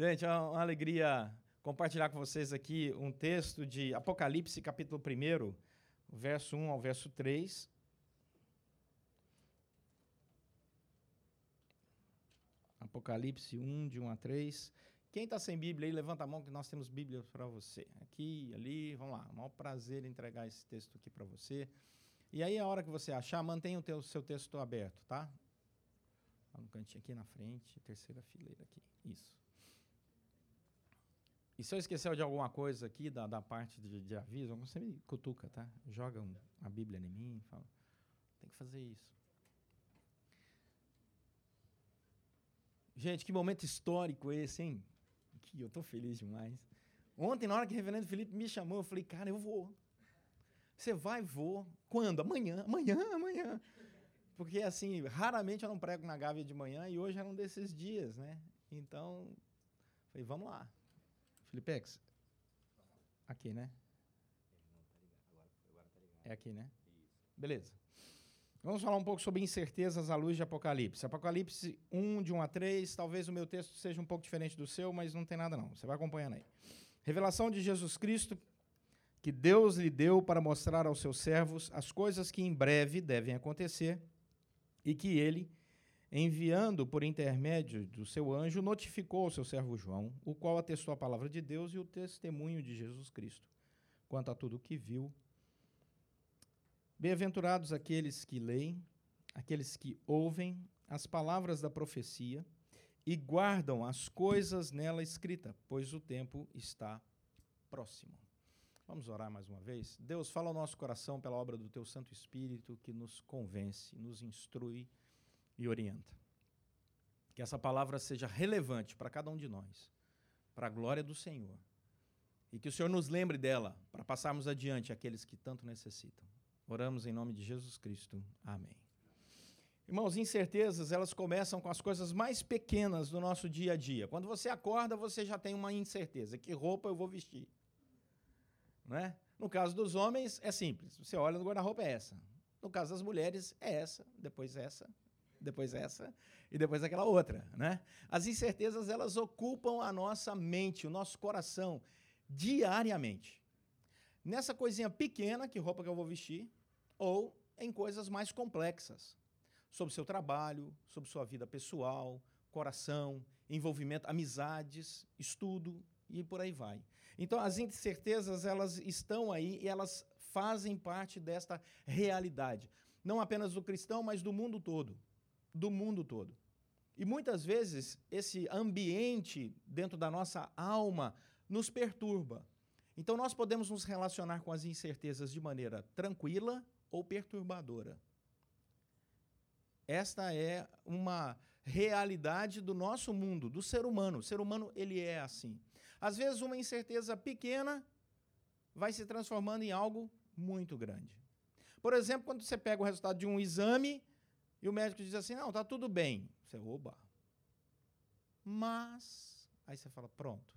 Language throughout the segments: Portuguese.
Gente, é uma alegria compartilhar com vocês aqui um texto de Apocalipse, capítulo 1, verso 1 ao verso 3. Apocalipse 1, de 1 a 3. Quem está sem Bíblia aí, levanta a mão que nós temos Bíblia para você. Aqui, ali, vamos lá. Maior prazer entregar esse texto aqui para você. E aí, a hora que você achar, mantenha o teu, seu texto aberto, tá? Lá no cantinho aqui na frente, terceira fileira aqui. Isso. E se eu esquecer de alguma coisa aqui da, da parte de, de aviso, você me cutuca, tá? Joga um, a Bíblia em mim, fala, tem que fazer isso. Gente, que momento histórico esse, hein? Que eu estou feliz demais. Ontem, na hora que o reverendo Felipe me chamou, eu falei, cara, eu vou. Você vai, vou. Quando? Amanhã, amanhã, amanhã. Porque, assim, raramente eu não prego na Gávea de manhã e hoje era um desses dias, né? Então, falei, vamos lá. Felipex, aqui, né? É aqui, né? Beleza. Vamos falar um pouco sobre incertezas à luz de Apocalipse. Apocalipse 1, de 1 a 3. Talvez o meu texto seja um pouco diferente do seu, mas não tem nada não. Você vai acompanhando aí. Revelação de Jesus Cristo, que Deus lhe deu para mostrar aos seus servos as coisas que em breve devem acontecer e que ele, enviando por intermédio do seu anjo, notificou ao seu servo João, o qual atestou a palavra de Deus e o testemunho de Jesus Cristo, quanto a tudo o que viu Bem-aventurados aqueles que leem, aqueles que ouvem as palavras da profecia e guardam as coisas nela escritas, pois o tempo está próximo. Vamos orar mais uma vez? Deus, fala ao nosso coração pela obra do teu Santo Espírito que nos convence, nos instrui e orienta. Que essa palavra seja relevante para cada um de nós, para a glória do Senhor. E que o Senhor nos lembre dela para passarmos adiante aqueles que tanto necessitam. Oramos em nome de Jesus Cristo. Amém. Irmãos, incertezas, elas começam com as coisas mais pequenas do nosso dia a dia. Quando você acorda, você já tem uma incerteza. Que roupa eu vou vestir? Não é? No caso dos homens, é simples. Você olha no guarda-roupa, é essa. No caso das mulheres, é essa, depois essa, depois essa e depois aquela outra. Né? As incertezas, elas ocupam a nossa mente, o nosso coração, diariamente. Nessa coisinha pequena, que roupa que eu vou vestir, ou em coisas mais complexas, sobre seu trabalho, sobre sua vida pessoal, coração, envolvimento, amizades, estudo e por aí vai. Então as incertezas elas estão aí e elas fazem parte desta realidade, não apenas do cristão, mas do mundo todo, do mundo todo. E muitas vezes esse ambiente dentro da nossa alma nos perturba. Então nós podemos nos relacionar com as incertezas de maneira tranquila ou perturbadora. Esta é uma realidade do nosso mundo, do ser humano. O ser humano ele é assim. Às vezes uma incerteza pequena vai se transformando em algo muito grande. Por exemplo, quando você pega o resultado de um exame e o médico diz assim: "Não, está tudo bem". Você rouba. Mas aí você fala: "Pronto".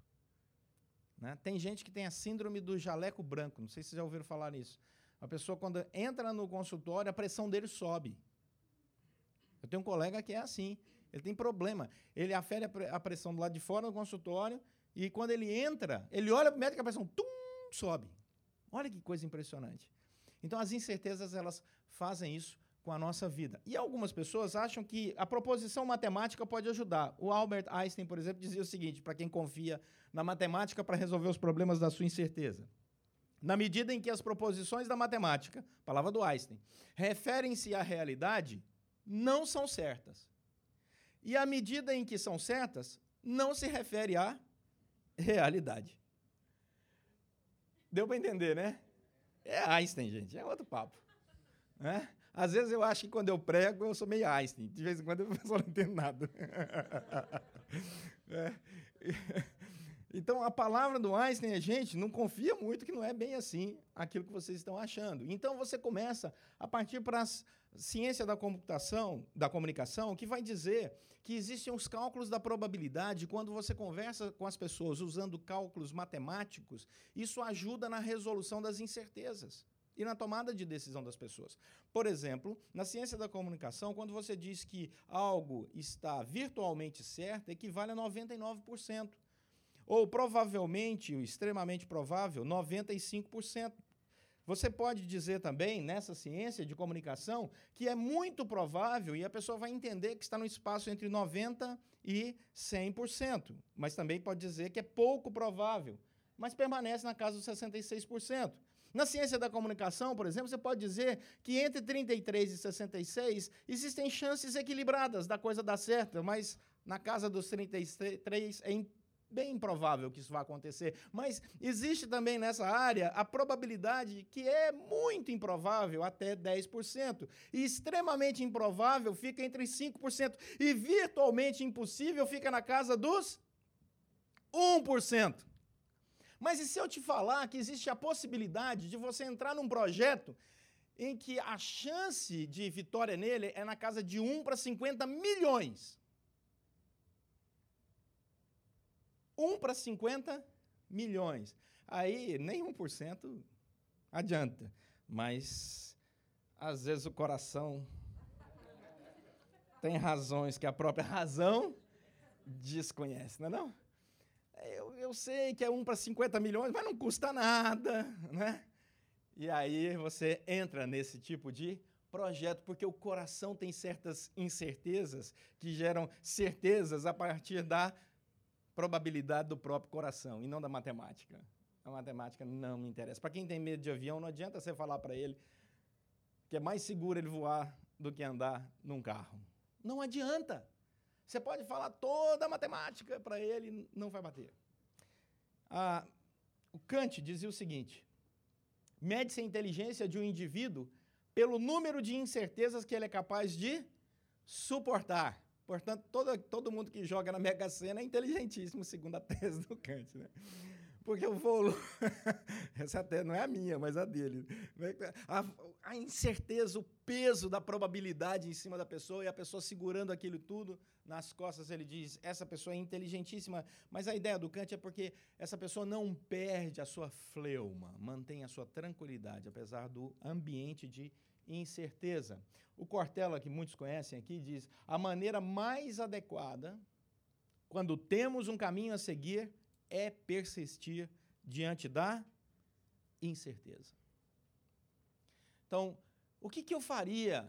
Né? Tem gente que tem a síndrome do jaleco branco, não sei se vocês já ouviram falar nisso. A pessoa, quando entra no consultório, a pressão dele sobe. Eu tenho um colega que é assim. Ele tem problema. Ele afere a pressão do lado de fora do consultório e quando ele entra, ele olha para o médico e a pressão tum, sobe. Olha que coisa impressionante. Então, as incertezas, elas fazem isso com a nossa vida. E algumas pessoas acham que a proposição matemática pode ajudar. O Albert Einstein, por exemplo, dizia o seguinte, para quem confia na matemática para resolver os problemas da sua incerteza na medida em que as proposições da matemática, palavra do Einstein, referem-se à realidade, não são certas. E à medida em que são certas, não se refere à realidade. Deu para entender, né? É Einstein, gente, é outro papo. Né? Às vezes eu acho que quando eu prego, eu sou meio Einstein. De vez em quando eu não entendo nada. é. Então, a palavra do Einstein é, gente, não confia muito que não é bem assim aquilo que vocês estão achando. Então, você começa a partir para a ciência da computação, da comunicação, que vai dizer que existem os cálculos da probabilidade. Quando você conversa com as pessoas usando cálculos matemáticos, isso ajuda na resolução das incertezas e na tomada de decisão das pessoas. Por exemplo, na ciência da comunicação, quando você diz que algo está virtualmente certo, equivale a 99%. ou provavelmente, extremamente provável, 95%. Você pode dizer também, nessa ciência de comunicação, que é muito provável, e a pessoa vai entender que está no espaço entre 90% e 100%, mas também pode dizer que é pouco provável, mas permanece na casa dos 66%. Na ciência da comunicação, por exemplo, você pode dizer que entre 33 e 66 existem chances equilibradas da coisa dar certo, mas na casa dos 33 é bem improvável que isso vá acontecer. Mas existe também nessa área a probabilidade que é muito improvável, até 10%. E extremamente improvável fica entre 5%. E virtualmente impossível fica na casa dos 1%. Mas e se eu te falar que existe a possibilidade de você entrar num projeto em que a chance de vitória nele é na casa de 1 para 50 milhões? 1 para 50 milhões. Aí nem 1% adianta. Mas às vezes o coração tem razões que a própria razão desconhece, não é não? Eu, eu sei que é 1 para 50 milhões, mas não custa nada, né? E aí você entra nesse tipo de projeto, porque o coração tem certas incertezas que geram certezas a partir da probabilidade do próprio coração e não da matemática. A matemática não me interessa. Para quem tem medo de avião, não adianta você falar para ele que é mais seguro ele voar do que andar num carro. Não adianta. Você pode falar toda a matemática para ele, não vai bater. Ah, o Kant dizia o seguinte: mede-se a inteligência de um indivíduo pelo número de incertezas que ele é capaz de suportar. Portanto, todo, todo mundo que joga na Mega Sena é inteligentíssimo, segundo a tese do Kant. Né? Porque o volume. Essa até não é a minha, mas a dele. A, a, incerteza, o peso da probabilidade em cima da pessoa e a pessoa segurando aquilo tudo nas costas, ele diz: essa pessoa é inteligentíssima. Mas a ideia do Kant é porque essa pessoa não perde a sua fleuma, mantém a sua tranquilidade, apesar do ambiente de incerteza. O Cortella, que muitos conhecem aqui, diz: a maneira mais adequada, quando temos um caminho a seguir, é persistir diante da incerteza. Então, o que, que eu faria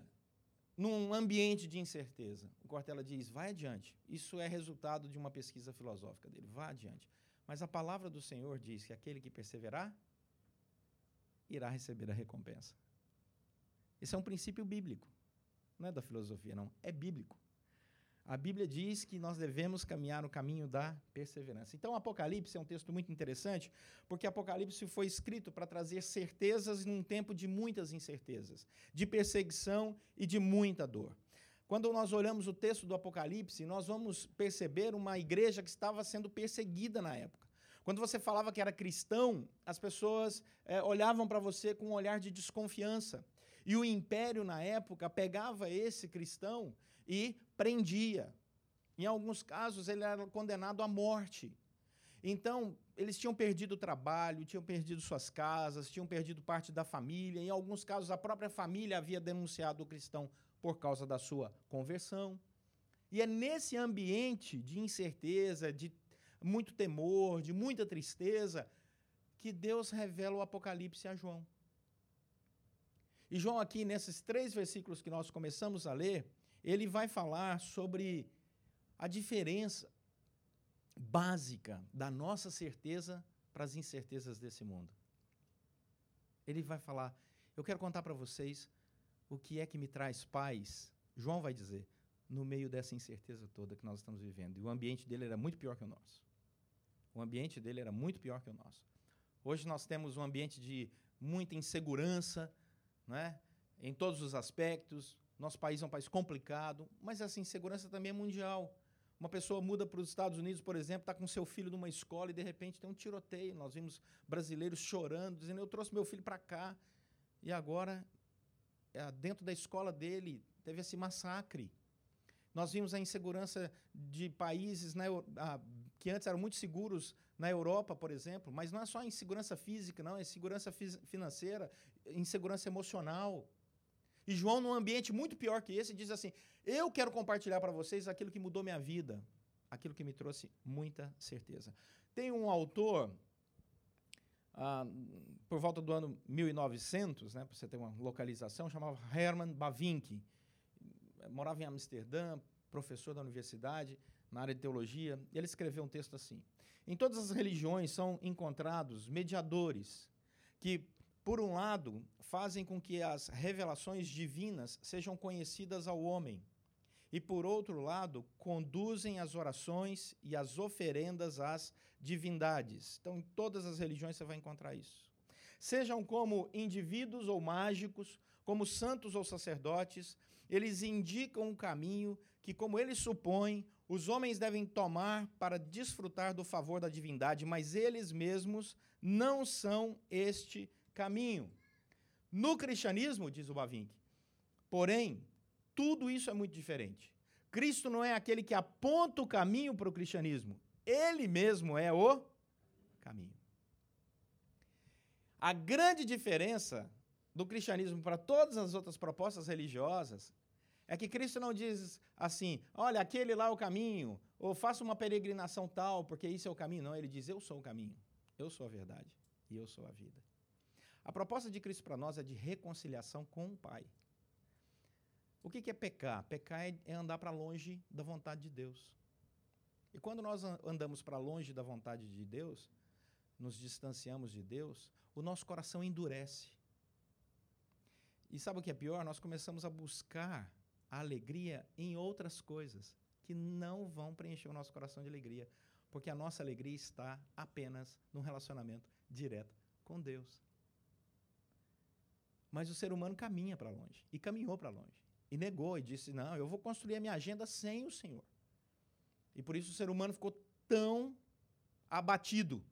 num ambiente de incerteza? O Cortella diz: vai adiante. Isso é resultado de uma pesquisa filosófica dele. Vá adiante. Mas a palavra do Senhor diz que aquele que perseverar irá receber a recompensa. Esse é um princípio bíblico. Não é da filosofia, não. É bíblico. A Bíblia diz que nós devemos caminhar no caminho da perseverança. Então, Apocalipse é um texto muito interessante, porque Apocalipse foi escrito para trazer certezas num tempo de muitas incertezas, de perseguição e de muita dor. Quando nós olhamos o texto do Apocalipse, nós vamos perceber uma igreja que estava sendo perseguida na época. Quando você falava que era cristão, as pessoas é, olhavam para você com um olhar de desconfiança. E o império, na época, pegava esse cristão e prendia. Em alguns casos, ele era condenado à morte. Então, eles tinham perdido o trabalho, tinham perdido suas casas, tinham perdido parte da família. Em alguns casos, a própria família havia denunciado o cristão por causa da sua conversão. E é nesse ambiente de incerteza, de muito temor, de muita tristeza, que Deus revela o Apocalipse a João. E João, aqui, nesses três versículos que nós começamos a ler, ele vai falar sobre a diferença básica da nossa certeza para as incertezas desse mundo. Ele vai falar: Eu quero contar para vocês o que é que me traz paz. João vai dizer, no meio dessa incerteza toda que nós estamos vivendo. E o ambiente dele era muito pior que o nosso. O ambiente dele era muito pior que o nosso. Hoje nós temos um ambiente de muita insegurança, né? em todos os aspectos. Nosso país é um país complicado, mas essa insegurança também é mundial. Uma pessoa muda para os Estados Unidos, por exemplo, está com seu filho numa escola e de repente tem um tiroteio. Nós vimos brasileiros chorando, dizendo: Eu trouxe meu filho para cá e agora, é, dentro da escola dele, teve esse massacre. Nós vimos a insegurança de países na, a, que antes eram muito seguros na Europa, por exemplo, mas não é só insegurança física, não, é insegurança financeira, insegurança emocional. E João, num ambiente muito pior que esse, diz assim: Eu quero compartilhar para vocês aquilo que mudou minha vida, aquilo que me trouxe muita certeza. Tem um autor, ah, por volta do ano 1900, né, para você ter uma localização, chamava Herman Bavinck. Morava em Amsterdã, professor da universidade, na área de teologia. Ele escreveu um texto assim: Em todas as religiões são encontrados mediadores que, por um lado, fazem com que as revelações divinas sejam conhecidas ao homem e, por outro lado, conduzem as orações e as oferendas às divindades. Então, em todas as religiões você vai encontrar isso. Sejam como indivíduos ou mágicos, como santos ou sacerdotes, eles indicam um caminho que, como eles supõem, os homens devem tomar para desfrutar do favor da divindade, mas eles mesmos não são este caminho. No cristianismo, diz o Bavinck, porém, tudo isso é muito diferente. Cristo não é aquele que aponta o caminho para o cristianismo, ele mesmo é o caminho. A grande diferença do cristianismo para todas as outras propostas religiosas é que Cristo não diz assim, olha, aquele lá é o caminho, ou faça uma peregrinação tal, porque isso é o caminho. Não, ele diz, eu sou o caminho, eu sou a verdade e eu sou a vida. A proposta de Cristo para nós é de reconciliação com o Pai. O que, é pecar? Pecar é, é andar para longe da vontade de Deus. E quando nós andamos para longe da vontade de Deus, nos distanciamos de Deus, o nosso coração endurece. E sabe o que é pior? Nós começamos a buscar a alegria em outras coisas que não vão preencher o nosso coração de alegria, porque a nossa alegria está apenas num relacionamento direto com Deus. Mas o ser humano caminha para longe e caminhou para longe e negou e disse: Não, eu vou construir a minha agenda sem o Senhor. E por isso o ser humano ficou tão abatido.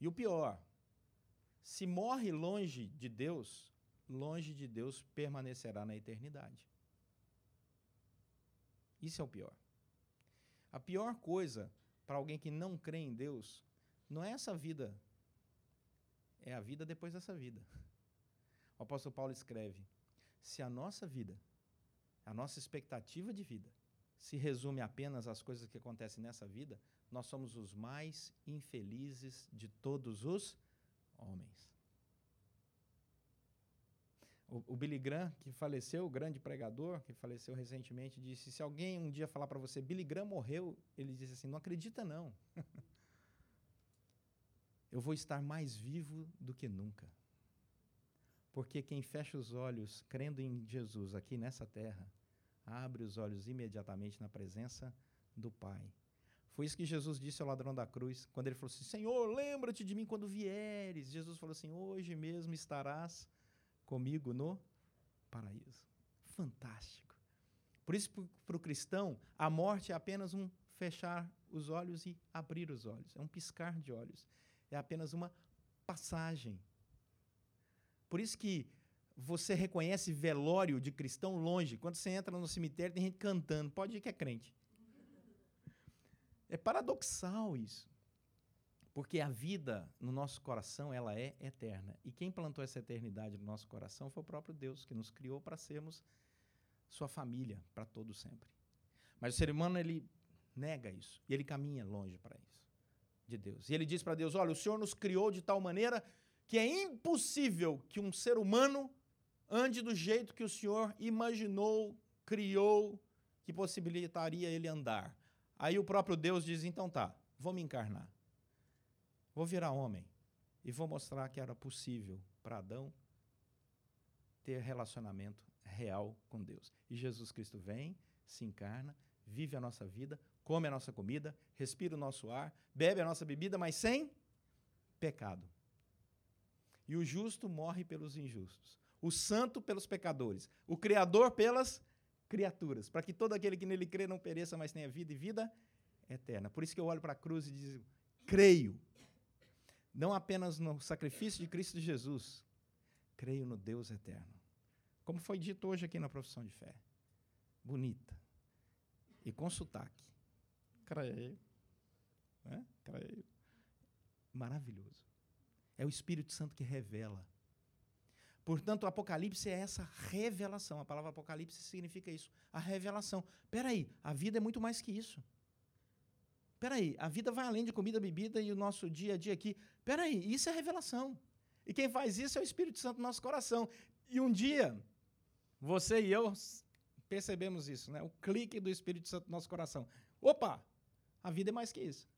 E o pior, se morre longe de Deus, longe de Deus permanecerá na eternidade. Isso é o pior. A pior coisa para alguém que não crê em Deus não é essa vida, é a vida depois dessa vida. O apóstolo Paulo escreve: se a nossa vida, a nossa expectativa de vida, se resume apenas às coisas que acontecem nessa vida, nós somos os mais infelizes de todos os homens. O, Billy Graham, que faleceu, o grande pregador, que faleceu recentemente, disse: se alguém um dia falar para você, Billy Graham morreu, ele disse assim: não acredita não. Eu vou estar mais vivo do que nunca. Porque quem fecha os olhos crendo em Jesus aqui nessa terra, abre os olhos imediatamente na presença do Pai. Foi isso que Jesus disse ao ladrão da cruz, quando ele falou assim: Senhor, lembra-te de mim quando vieres. Jesus falou assim: Hoje mesmo estarás comigo no paraíso. Fantástico. Por isso, para o cristão, a morte é apenas um fechar os olhos e abrir os olhos. É um piscar de olhos. É apenas uma passagem por isso que você reconhece velório de cristão longe. Quando você entra no cemitério, tem gente cantando. Pode ir que é crente. É paradoxal isso. Porque a vida no nosso coração, ela é eterna. E quem plantou essa eternidade no nosso coração foi o próprio Deus, que nos criou para sermos sua família para todo sempre. Mas o ser humano, ele nega isso. E ele caminha longe para isso, de Deus. E ele diz para Deus, olha, o Senhor nos criou de tal maneira que é impossível que um ser humano ande do jeito que o Senhor imaginou, criou, que possibilitaria ele andar. Aí o próprio Deus diz: então tá, vou me encarnar. Vou virar homem e vou mostrar que era possível para Adão ter relacionamento real com Deus. E Jesus Cristo vem, se encarna, vive a nossa vida, come a nossa comida, respira o nosso ar, bebe a nossa bebida, mas sem pecado. E o justo morre pelos injustos. O santo pelos pecadores. O criador pelas criaturas. Para que todo aquele que nele crê não pereça, mas tenha vida e vida eterna. Por isso que eu olho para a cruz e digo: creio. Não apenas no sacrifício de Cristo Jesus, creio no Deus eterno. Como foi dito hoje aqui na profissão de fé. Bonita. E com sotaque. Creio. É? Creio. Maravilhoso. É o Espírito Santo que revela. Portanto, o Apocalipse é essa revelação. A palavra Apocalipse significa isso, a revelação. Espera aí, a vida é muito mais que isso. peraí, a vida vai além de comida, bebida e o nosso dia a dia aqui. Peraí, isso é revelação. E quem faz isso é o Espírito Santo no nosso coração. E um dia, você e eu percebemos isso, né? O clique do Espírito Santo no nosso coração. Opa! A vida é mais que isso.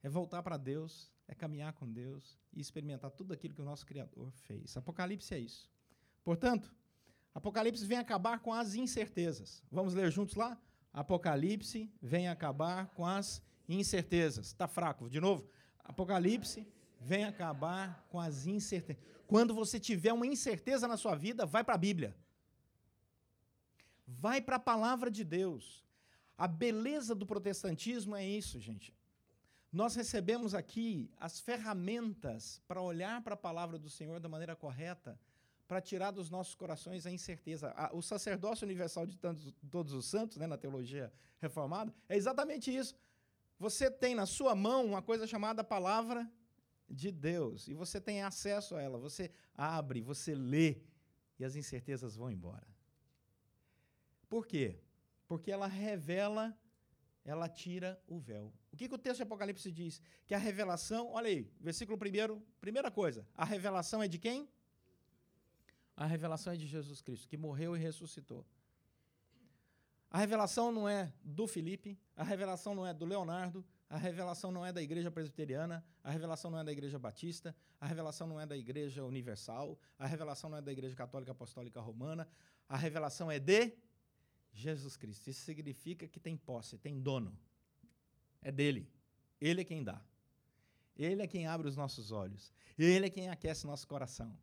É voltar para Deus, é caminhar com Deus e experimentar tudo aquilo que o nosso Criador fez. Apocalipse é isso. Portanto, Apocalipse vem acabar com as incertezas. Vamos ler juntos lá? Apocalipse vem acabar com as incertezas. Está fraco, de novo. Apocalipse vem acabar com as incertezas. Quando você tiver uma incerteza na sua vida, vai para a Bíblia. Vai para a palavra de Deus. A beleza do protestantismo é isso, gente. Nós recebemos aqui as ferramentas para olhar para a palavra do Senhor da maneira correta, para tirar dos nossos corações a incerteza. O sacerdócio universal de todos os santos, né, na teologia reformada, é exatamente isso. Você tem na sua mão uma coisa chamada palavra de Deus e você tem acesso a ela. Você abre, você lê e as incertezas vão embora. Por quê? porque ela revela, ela tira o véu. O que, que o texto de Apocalipse diz? Que a revelação, olha aí, versículo primeiro, primeira coisa, a revelação é de quem? A revelação é de Jesus Cristo, que morreu e ressuscitou. A revelação não é do Felipe, a revelação não é do Leonardo, a revelação não é da igreja presbiteriana, a revelação não é da igreja batista, a revelação não é da igreja universal, a revelação não é da igreja católica apostólica romana, a revelação é de Jesus Cristo. Isso significa que tem posse, tem dono. É dele. Ele é quem dá. Ele é quem abre os nossos olhos. Ele é quem aquece nosso coração.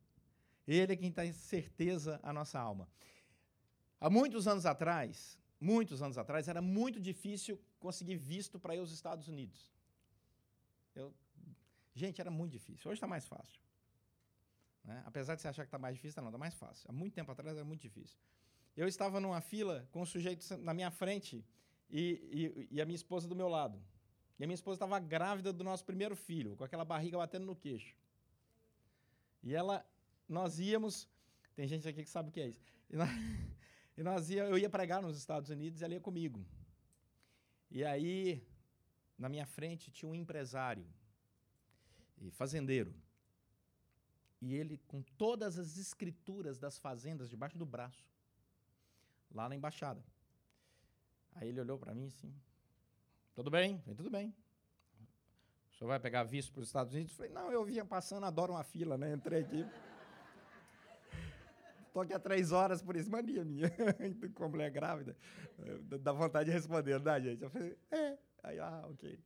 Ele é quem dá certeza à nossa alma. Há muitos anos atrás, muitos anos atrás, era muito difícil conseguir visto para ir aos Estados Unidos. Eu, gente, era muito difícil. Hoje está mais fácil. Né? Apesar de você achar que está mais difícil, não, está mais fácil. Há muito tempo atrás era muito difícil. Eu estava numa fila com um sujeito na minha frente e, e, e a minha esposa do meu lado. E a minha esposa estava grávida do nosso primeiro filho, com aquela barriga batendo no queixo. E ela, nós íamos, tem gente aqui que sabe o que é isso. E nós, e nós ia, eu ia pregar nos Estados Unidos e ela ia comigo. E aí, na minha frente, tinha um empresário e fazendeiro. E ele, com todas as escrituras das fazendas debaixo do braço, lá na embaixada. Aí ele olhou para mim assim: Tudo bem? Falei, tudo bem. O senhor vai pegar visto para os Estados Unidos? Falei, não, eu vinha passando, adoro uma fila, né? Entrei aqui. Estou aqui há três horas por isso, mania minha. Com mulher grávida, dá vontade de responder, dá, gente? Eu falei, é. Aí, ah, ok.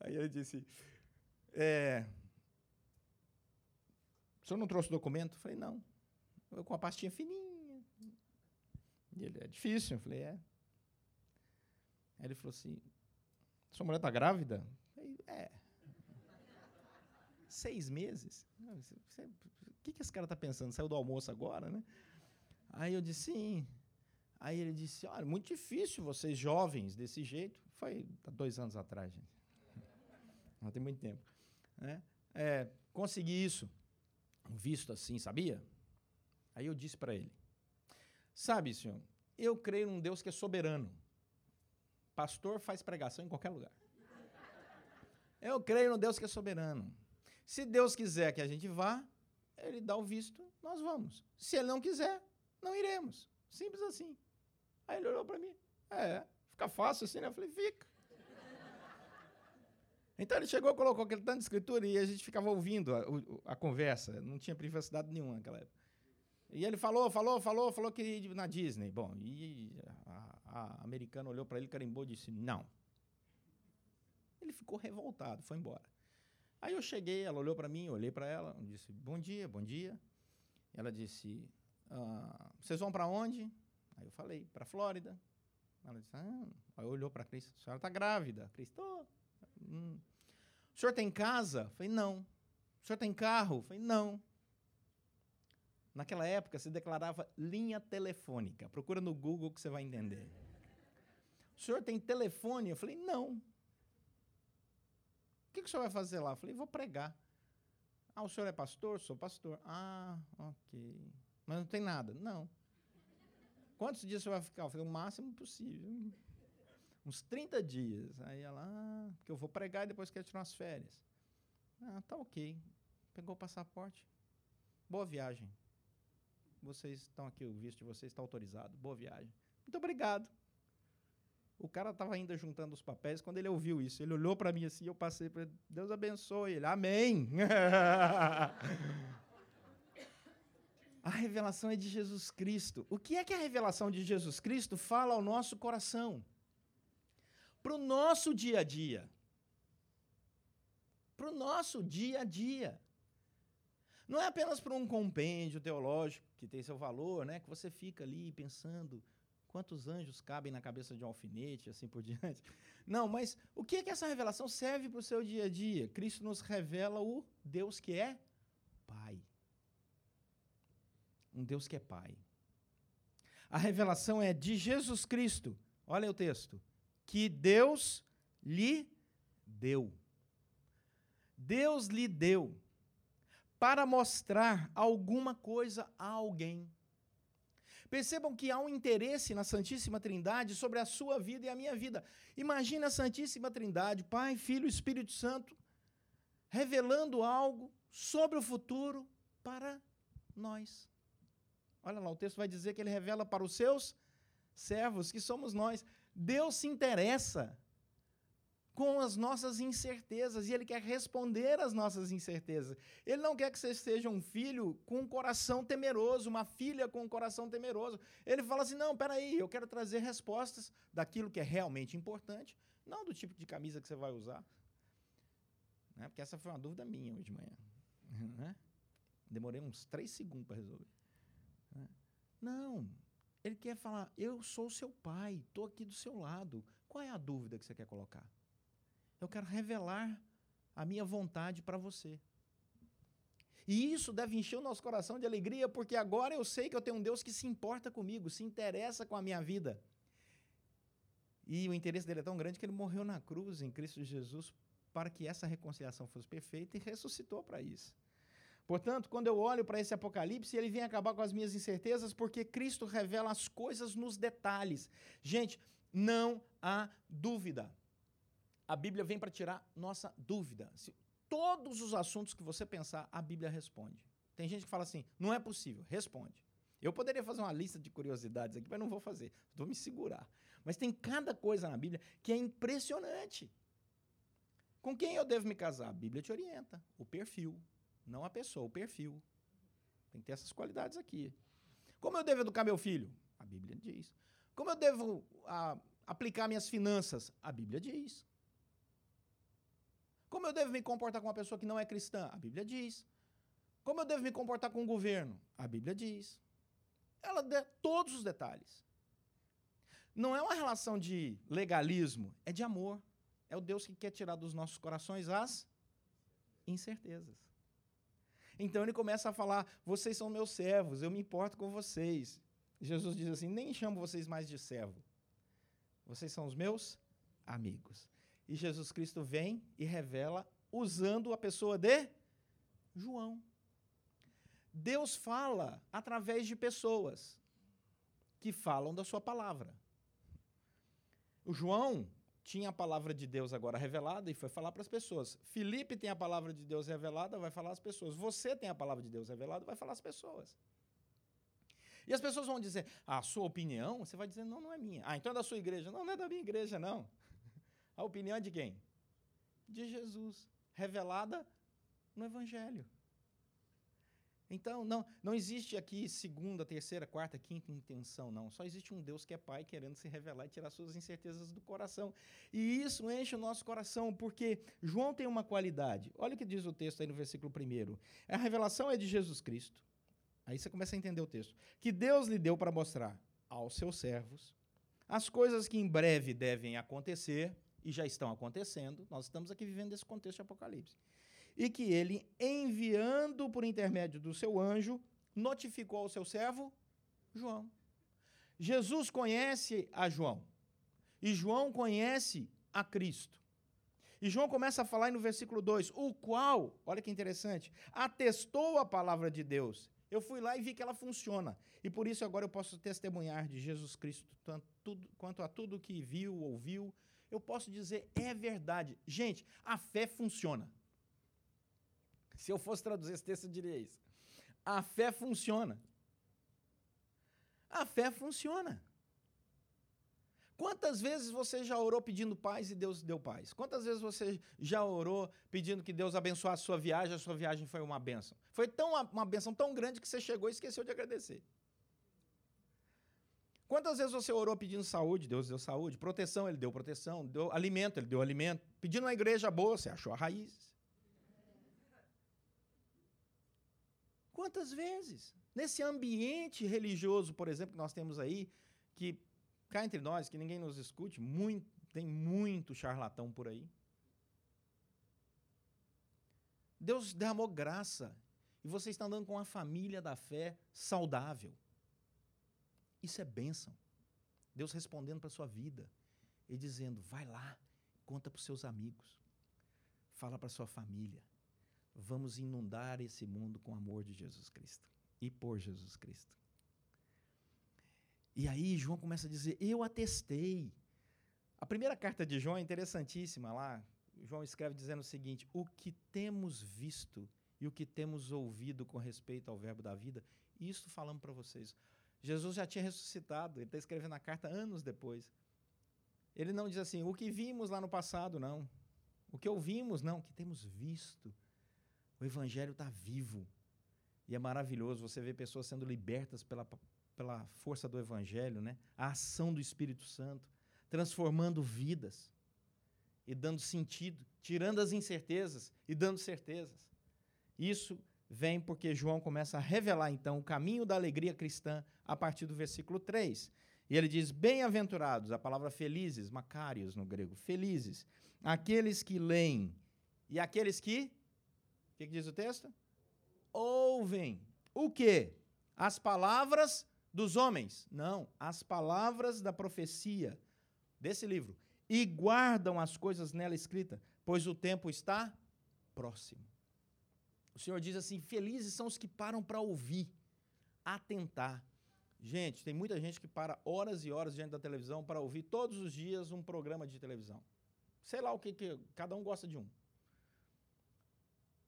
Aí ele disse, é, o senhor não trouxe documento? Eu falei, não. Eu com a pastinha fininha. Ele, é difícil. Eu falei, é. Aí ele falou assim, sua mulher está grávida? Eu falei, é. Seis meses? O que, que esse cara está pensando? Saiu do almoço agora, né? Aí eu disse, sim. Aí ele disse, olha, muito difícil vocês jovens desse jeito. Foi há dois anos atrás, gente. Não tem muito tempo. Né? É, consegui isso, visto assim, sabia? Aí eu disse para ele, Sabe, senhor, eu creio num Deus que é soberano. Pastor faz pregação em qualquer lugar. Eu creio num Deus que é soberano. Se Deus quiser que a gente vá, ele dá o visto, nós vamos. Se ele não quiser, não iremos. Simples assim. Aí ele olhou para mim. É, fica fácil assim, né? Eu falei, fica. Então ele chegou, colocou aquele tanto de escritura e a gente ficava ouvindo a, a, a conversa. Não tinha privacidade nenhuma naquela época. E ele falou, falou, falou, falou que na Disney. Bom, e a, a americana olhou para ele, carimbou e disse: não. Ele ficou revoltado, foi embora. Aí eu cheguei, ela olhou para mim, olhei para ela, disse: bom dia, bom dia. Ela disse: ah, vocês vão para onde? Aí eu falei: para Flórida. Ela disse: ah. Aí olhou para a Cris: a senhora está grávida. Cris: estou. Hum. O senhor tem casa? Eu falei: não. O senhor tem carro? Eu falei: não. Naquela época se declarava linha telefônica. Procura no Google que você vai entender. O senhor tem telefone? Eu falei, não. O que, o senhor vai fazer lá? Eu falei, vou pregar. Ah, o senhor é pastor? Sou pastor. Ah, ok. Mas não tem nada? Não. Quantos dias senhor vai ficar? Eu falei, o máximo possível. uns 30 dias. Aí ela, ah, porque eu vou pregar e depois quero tirar umas férias. Ah, tá ok. Pegou o passaporte. Boa viagem. Vocês estão aqui, o visto de vocês está autorizado. Boa viagem. Muito obrigado. O cara estava ainda juntando os papéis quando ele ouviu isso. Ele olhou para mim assim, eu passei para ele, Deus abençoe ele. Amém. a revelação é de Jesus Cristo. O que é que a revelação de Jesus Cristo fala ao nosso coração? Para o nosso dia a dia. Para o nosso dia a dia. Não é apenas para um compêndio teológico que tem seu valor, né? Que você fica ali pensando, quantos anjos cabem na cabeça de um alfinete, assim por diante. Não, mas o que é que essa revelação serve para o seu dia a dia? Cristo nos revela o Deus que é Pai. Um Deus que é Pai. A revelação é de Jesus Cristo. Olha o texto. Que Deus lhe deu. Deus lhe deu para mostrar alguma coisa a alguém. Percebam que há um interesse na Santíssima Trindade sobre a sua vida e a minha vida. Imagina a Santíssima Trindade, Pai, Filho Espírito Santo, revelando algo sobre o futuro para nós. Olha lá, o texto vai dizer que ele revela para os seus servos, que somos nós. Deus se interessa com as nossas incertezas e Ele quer responder às nossas incertezas. Ele não quer que você seja um filho com um coração temeroso, uma filha com um coração temeroso. Ele fala assim: não, peraí, eu quero trazer respostas daquilo que é realmente importante, não do tipo de camisa que você vai usar. Né? Porque essa foi uma dúvida minha hoje de manhã. Né? Demorei uns três segundos para resolver. Né? Não, ele quer falar: eu sou seu pai, estou aqui do seu lado. Qual é a dúvida que você quer colocar? Eu quero revelar a minha vontade para você. E isso deve encher o nosso coração de alegria, porque agora eu sei que eu tenho um Deus que se importa comigo, se interessa com a minha vida. E o interesse dele é tão grande que ele morreu na cruz em Cristo Jesus para que essa reconciliação fosse perfeita e ressuscitou para isso. Portanto, quando eu olho para esse Apocalipse, ele vem acabar com as minhas incertezas, porque Cristo revela as coisas nos detalhes. Gente, não há dúvida a Bíblia vem para tirar nossa dúvida. Se todos os assuntos que você pensar, a Bíblia responde. Tem gente que fala assim: não é possível, responde. Eu poderia fazer uma lista de curiosidades aqui, mas não vou fazer. Vou me segurar. Mas tem cada coisa na Bíblia que é impressionante. Com quem eu devo me casar? A Bíblia te orienta. O perfil. Não a pessoa, o perfil. Tem que ter essas qualidades aqui. Como eu devo educar meu filho? A Bíblia diz. Como eu devo a, ah, aplicar minhas finanças? A Bíblia diz. Como eu devo me comportar com uma pessoa que não é cristã? A Bíblia diz. Como eu devo me comportar com o governo? A Bíblia diz. Ela dá todos os detalhes. Não é uma relação de legalismo, é de amor. É o Deus que quer tirar dos nossos corações as incertezas. Então ele começa a falar: vocês são meus servos, eu me importo com vocês. Jesus diz assim: nem chamo vocês mais de servo. Vocês são os meus amigos. E Jesus Cristo vem e revela usando a pessoa de João. Deus fala através de pessoas que falam da sua palavra. O João tinha a palavra de Deus agora revelada e foi falar para as pessoas. Felipe tem a palavra de Deus revelada, vai falar às pessoas. Você tem a palavra de Deus revelada, vai falar às pessoas. E as pessoas vão dizer, ah, a sua opinião, você vai dizer, não, não é minha. Ah, então é da sua igreja. Não, não é da minha igreja, não. A opinião é de quem? De Jesus, revelada no Evangelho. Então, não, não existe aqui segunda, terceira, quarta, quinta intenção, não. Só existe um Deus que é Pai querendo se revelar e tirar suas incertezas do coração. E isso enche o nosso coração, porque João tem uma qualidade. Olha o que diz o texto aí no versículo 1. A revelação é de Jesus Cristo. Aí você começa a entender o texto. Que Deus lhe deu para mostrar aos seus servos as coisas que em breve devem acontecer e já estão acontecendo, nós estamos aqui vivendo esse contexto de Apocalipse. E que ele, enviando por intermédio do seu anjo, notificou ao seu servo João. Jesus conhece a João. E João conhece a Cristo. E João começa a falar no versículo 2: o qual, olha que interessante, atestou a palavra de Deus Eu fui lá e vi que ela funciona. E por isso agora eu posso testemunhar de Jesus Cristo tanto, tudo, quanto a tudo que viu, ouviu. Eu posso dizer, é verdade. Gente, a fé funciona. Se eu fosse traduzir esse texto, eu diria isso. A fé funciona. A fé funciona. Quantas vezes você já orou pedindo paz e Deus deu paz? Quantas vezes você já orou pedindo que Deus abençoasse a sua viagem, a sua viagem foi uma benção? Foi tão uma benção tão grande que você chegou e esqueceu de agradecer. Quantas vezes você orou pedindo saúde, Deus deu saúde, proteção, ele deu proteção, deu alimento, ele deu alimento, pedindo uma igreja boa, você achou a raiz. Quantas vezes? Nesse ambiente religioso, por exemplo, que nós temos aí, que cá entre nós, que ninguém nos escute, muito, tem muito charlatão por aí. Deus derramou graça e você está andando com uma família da fé saudável. Isso é bênção. Deus respondendo para sua vida e dizendo: vai lá, conta para os seus amigos, fala para sua família. Vamos inundar esse mundo com o amor de Jesus Cristo e por Jesus Cristo. E aí João começa a dizer: Eu atestei. A primeira carta de João é interessantíssima lá. João escreve dizendo o seguinte: O que temos visto e o que temos ouvido com respeito ao Verbo da vida, isso falamos para vocês. Jesus já tinha ressuscitado, ele está escrevendo a carta anos depois. Ele não diz assim, o que vimos lá no passado, não. O que ouvimos, não. O que temos visto. O Evangelho está vivo. E é maravilhoso você ver pessoas sendo libertas pela pela força do Evangelho, né? a ação do Espírito Santo, transformando vidas e dando sentido, tirando as incertezas e dando certezas. Isso vem porque João começa a revelar então o caminho da alegria cristã a partir do versículo 3. E ele diz: Bem-aventurados, a palavra felizes, macários no grego, felizes, aqueles que leem e aqueles que. O que, que diz o texto? Ouvem. O quê? As palavras dos homens. Não, as palavras da profecia desse livro. E guardam as coisas nela escritas, pois o tempo está próximo. O Senhor diz assim: felizes são os que param para ouvir, atentar. Gente, tem muita gente que para horas e horas diante da televisão para ouvir todos os dias um programa de televisão. Sei lá o que, que cada um gosta de um.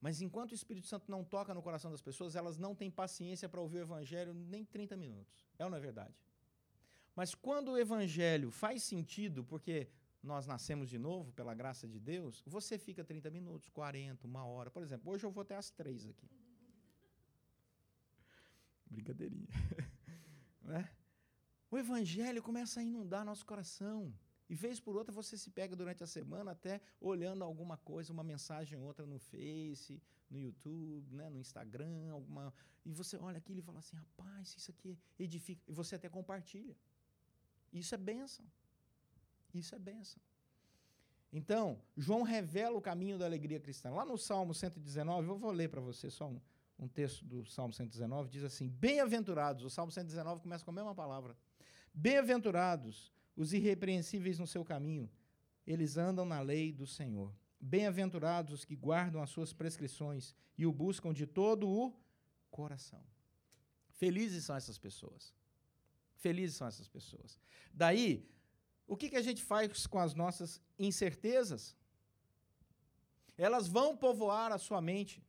Mas enquanto o Espírito Santo não toca no coração das pessoas, elas não têm paciência para ouvir o Evangelho nem 30 minutos. É ou não é verdade? Mas quando o Evangelho faz sentido, porque nós nascemos de novo pela graça de Deus, você fica 30 minutos, 40, uma hora. Por exemplo, hoje eu vou até às três aqui. Brincadeirinha. né? O Evangelho começa a inundar nosso coração. E vez por outra você se pega durante a semana até olhando alguma coisa, uma mensagem ou outra no Face, no YouTube, né, no Instagram, alguma, e você olha aquilo e fala assim, rapaz, isso aqui edifica, e você até compartilha. Isso é bênção. Isso é bênção. Então, João revela o caminho da alegria cristã. Lá no Salmo 119, eu vou ler para você só um, um texto do Salmo 119, diz assim: Bem-aventurados, o Salmo 119 começa com a mesma palavra. Bem-aventurados os irrepreensíveis no seu caminho, eles andam na lei do Senhor. Bem-aventurados os que guardam as suas prescrições e o buscam de todo o coração. Felizes são essas pessoas. Felizes são essas pessoas. Daí, o que, que a gente faz com as nossas incertezas? Elas vão povoar a sua mente,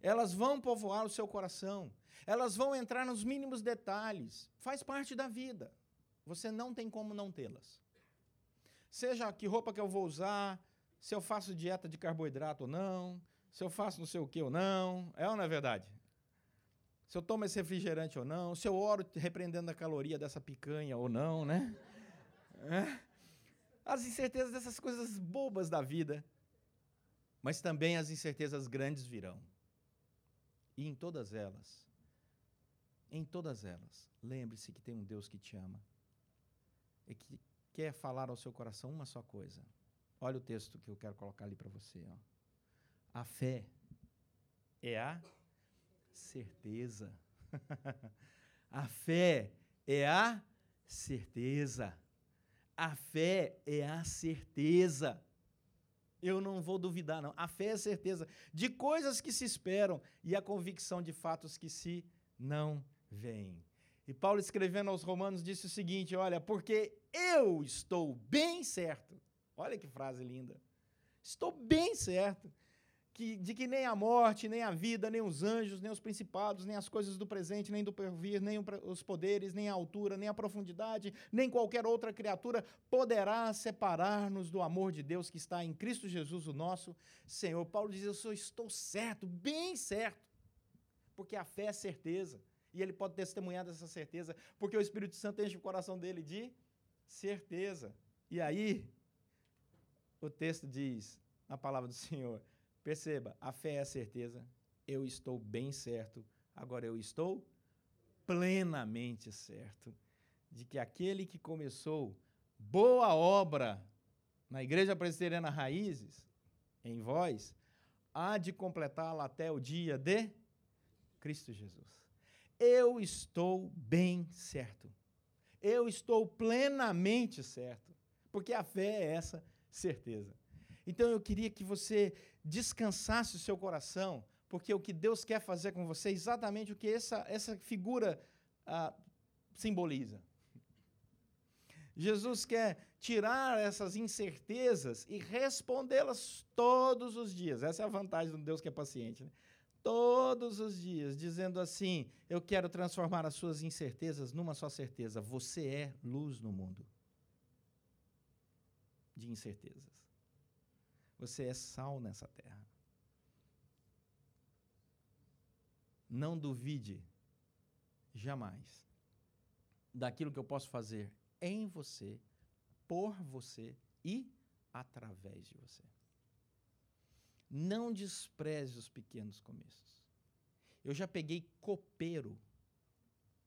elas vão povoar o seu coração, elas vão entrar nos mínimos detalhes, faz parte da vida. Você não tem como não tê-las. Seja que roupa que eu vou usar, se eu faço dieta de carboidrato ou não, se eu faço não sei o que ou não, é ou não é verdade? Se eu tomo esse refrigerante ou não, se eu oro repreendendo a caloria dessa picanha ou não, né? As incertezas dessas coisas bobas da vida. Mas também as incertezas grandes virão. E em todas elas, em todas elas, lembre-se que tem um Deus que te ama e que quer falar ao seu coração uma só coisa. Olha o texto que eu quero colocar ali para você. Ó. A fé é a certeza. a fé é a certeza. A fé é a certeza. Eu não vou duvidar, não. A fé é a certeza de coisas que se esperam e a convicção de fatos que se não veem. E Paulo, escrevendo aos Romanos, disse o seguinte: Olha, porque eu estou bem certo. Olha que frase linda. Estou bem certo que, de que nem a morte, nem a vida, nem os anjos, nem os principados, nem as coisas do presente, nem do porvir, nem os poderes, nem a altura, nem a profundidade, nem qualquer outra criatura poderá separar-nos do amor de Deus que está em Cristo Jesus, o nosso Senhor. Paulo diz: Eu estou certo, bem certo, porque a fé é certeza. E ele pode testemunhar dessa certeza, porque o Espírito Santo enche o coração dele de certeza. E aí, o texto diz, na palavra do Senhor, Perceba, a fé é a certeza. Eu estou bem certo. Agora eu estou plenamente certo de que aquele que começou boa obra na Igreja Presbiteriana Raízes, em vós, há de completá-la até o dia de Cristo Jesus. Eu estou bem certo. Eu estou plenamente certo. Porque a fé é essa certeza. Então eu queria que você descansasse o seu coração, porque o que Deus quer fazer com você é exatamente o que essa, essa figura ah, simboliza. Jesus quer tirar essas incertezas e respondê-las todos os dias. Essa é a vantagem do Deus que é paciente. Né? Todos os dias, dizendo assim: Eu quero transformar as suas incertezas numa só certeza. Você é luz no mundo de incertezas. Você é sal nessa terra. Não duvide jamais daquilo que eu posso fazer em você, por você e através de você. Não despreze os pequenos começos. Eu já peguei copeiro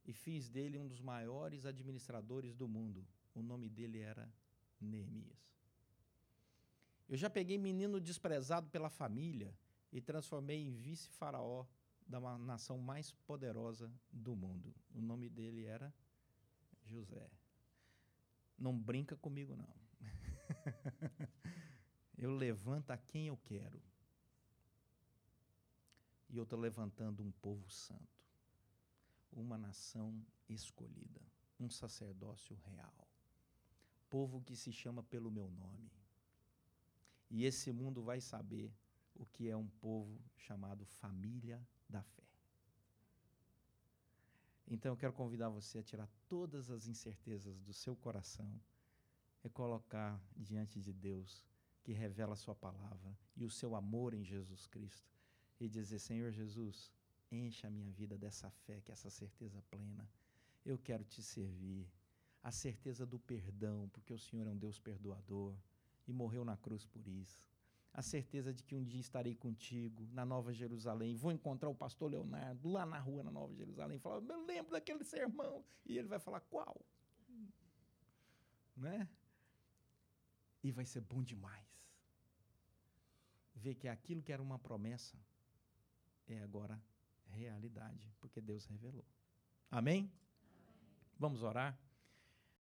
e fiz dele um dos maiores administradores do mundo. O nome dele era Neemias. Eu já peguei menino desprezado pela família e transformei em vice-faraó da nação mais poderosa do mundo. O nome dele era José. Não brinca comigo, não. eu levanto a quem eu quero. E eu estou levantando um povo santo, uma nação escolhida, um sacerdócio real, povo que se chama pelo meu nome e esse mundo vai saber o que é um povo chamado família da fé. Então eu quero convidar você a tirar todas as incertezas do seu coração e colocar diante de Deus, que revela a sua palavra e o seu amor em Jesus Cristo, e dizer: Senhor Jesus, encha a minha vida dessa fé, que é essa certeza plena. Eu quero te servir. A certeza do perdão, porque o Senhor é um Deus perdoador e morreu na cruz por isso. A certeza de que um dia estarei contigo na Nova Jerusalém. Vou encontrar o pastor Leonardo lá na rua na Nova Jerusalém. Falar, eu lembro daquele sermão. E ele vai falar, qual? Né? E vai ser bom demais. Ver que aquilo que era uma promessa é agora realidade, porque Deus revelou. Amém? Amém. Vamos orar?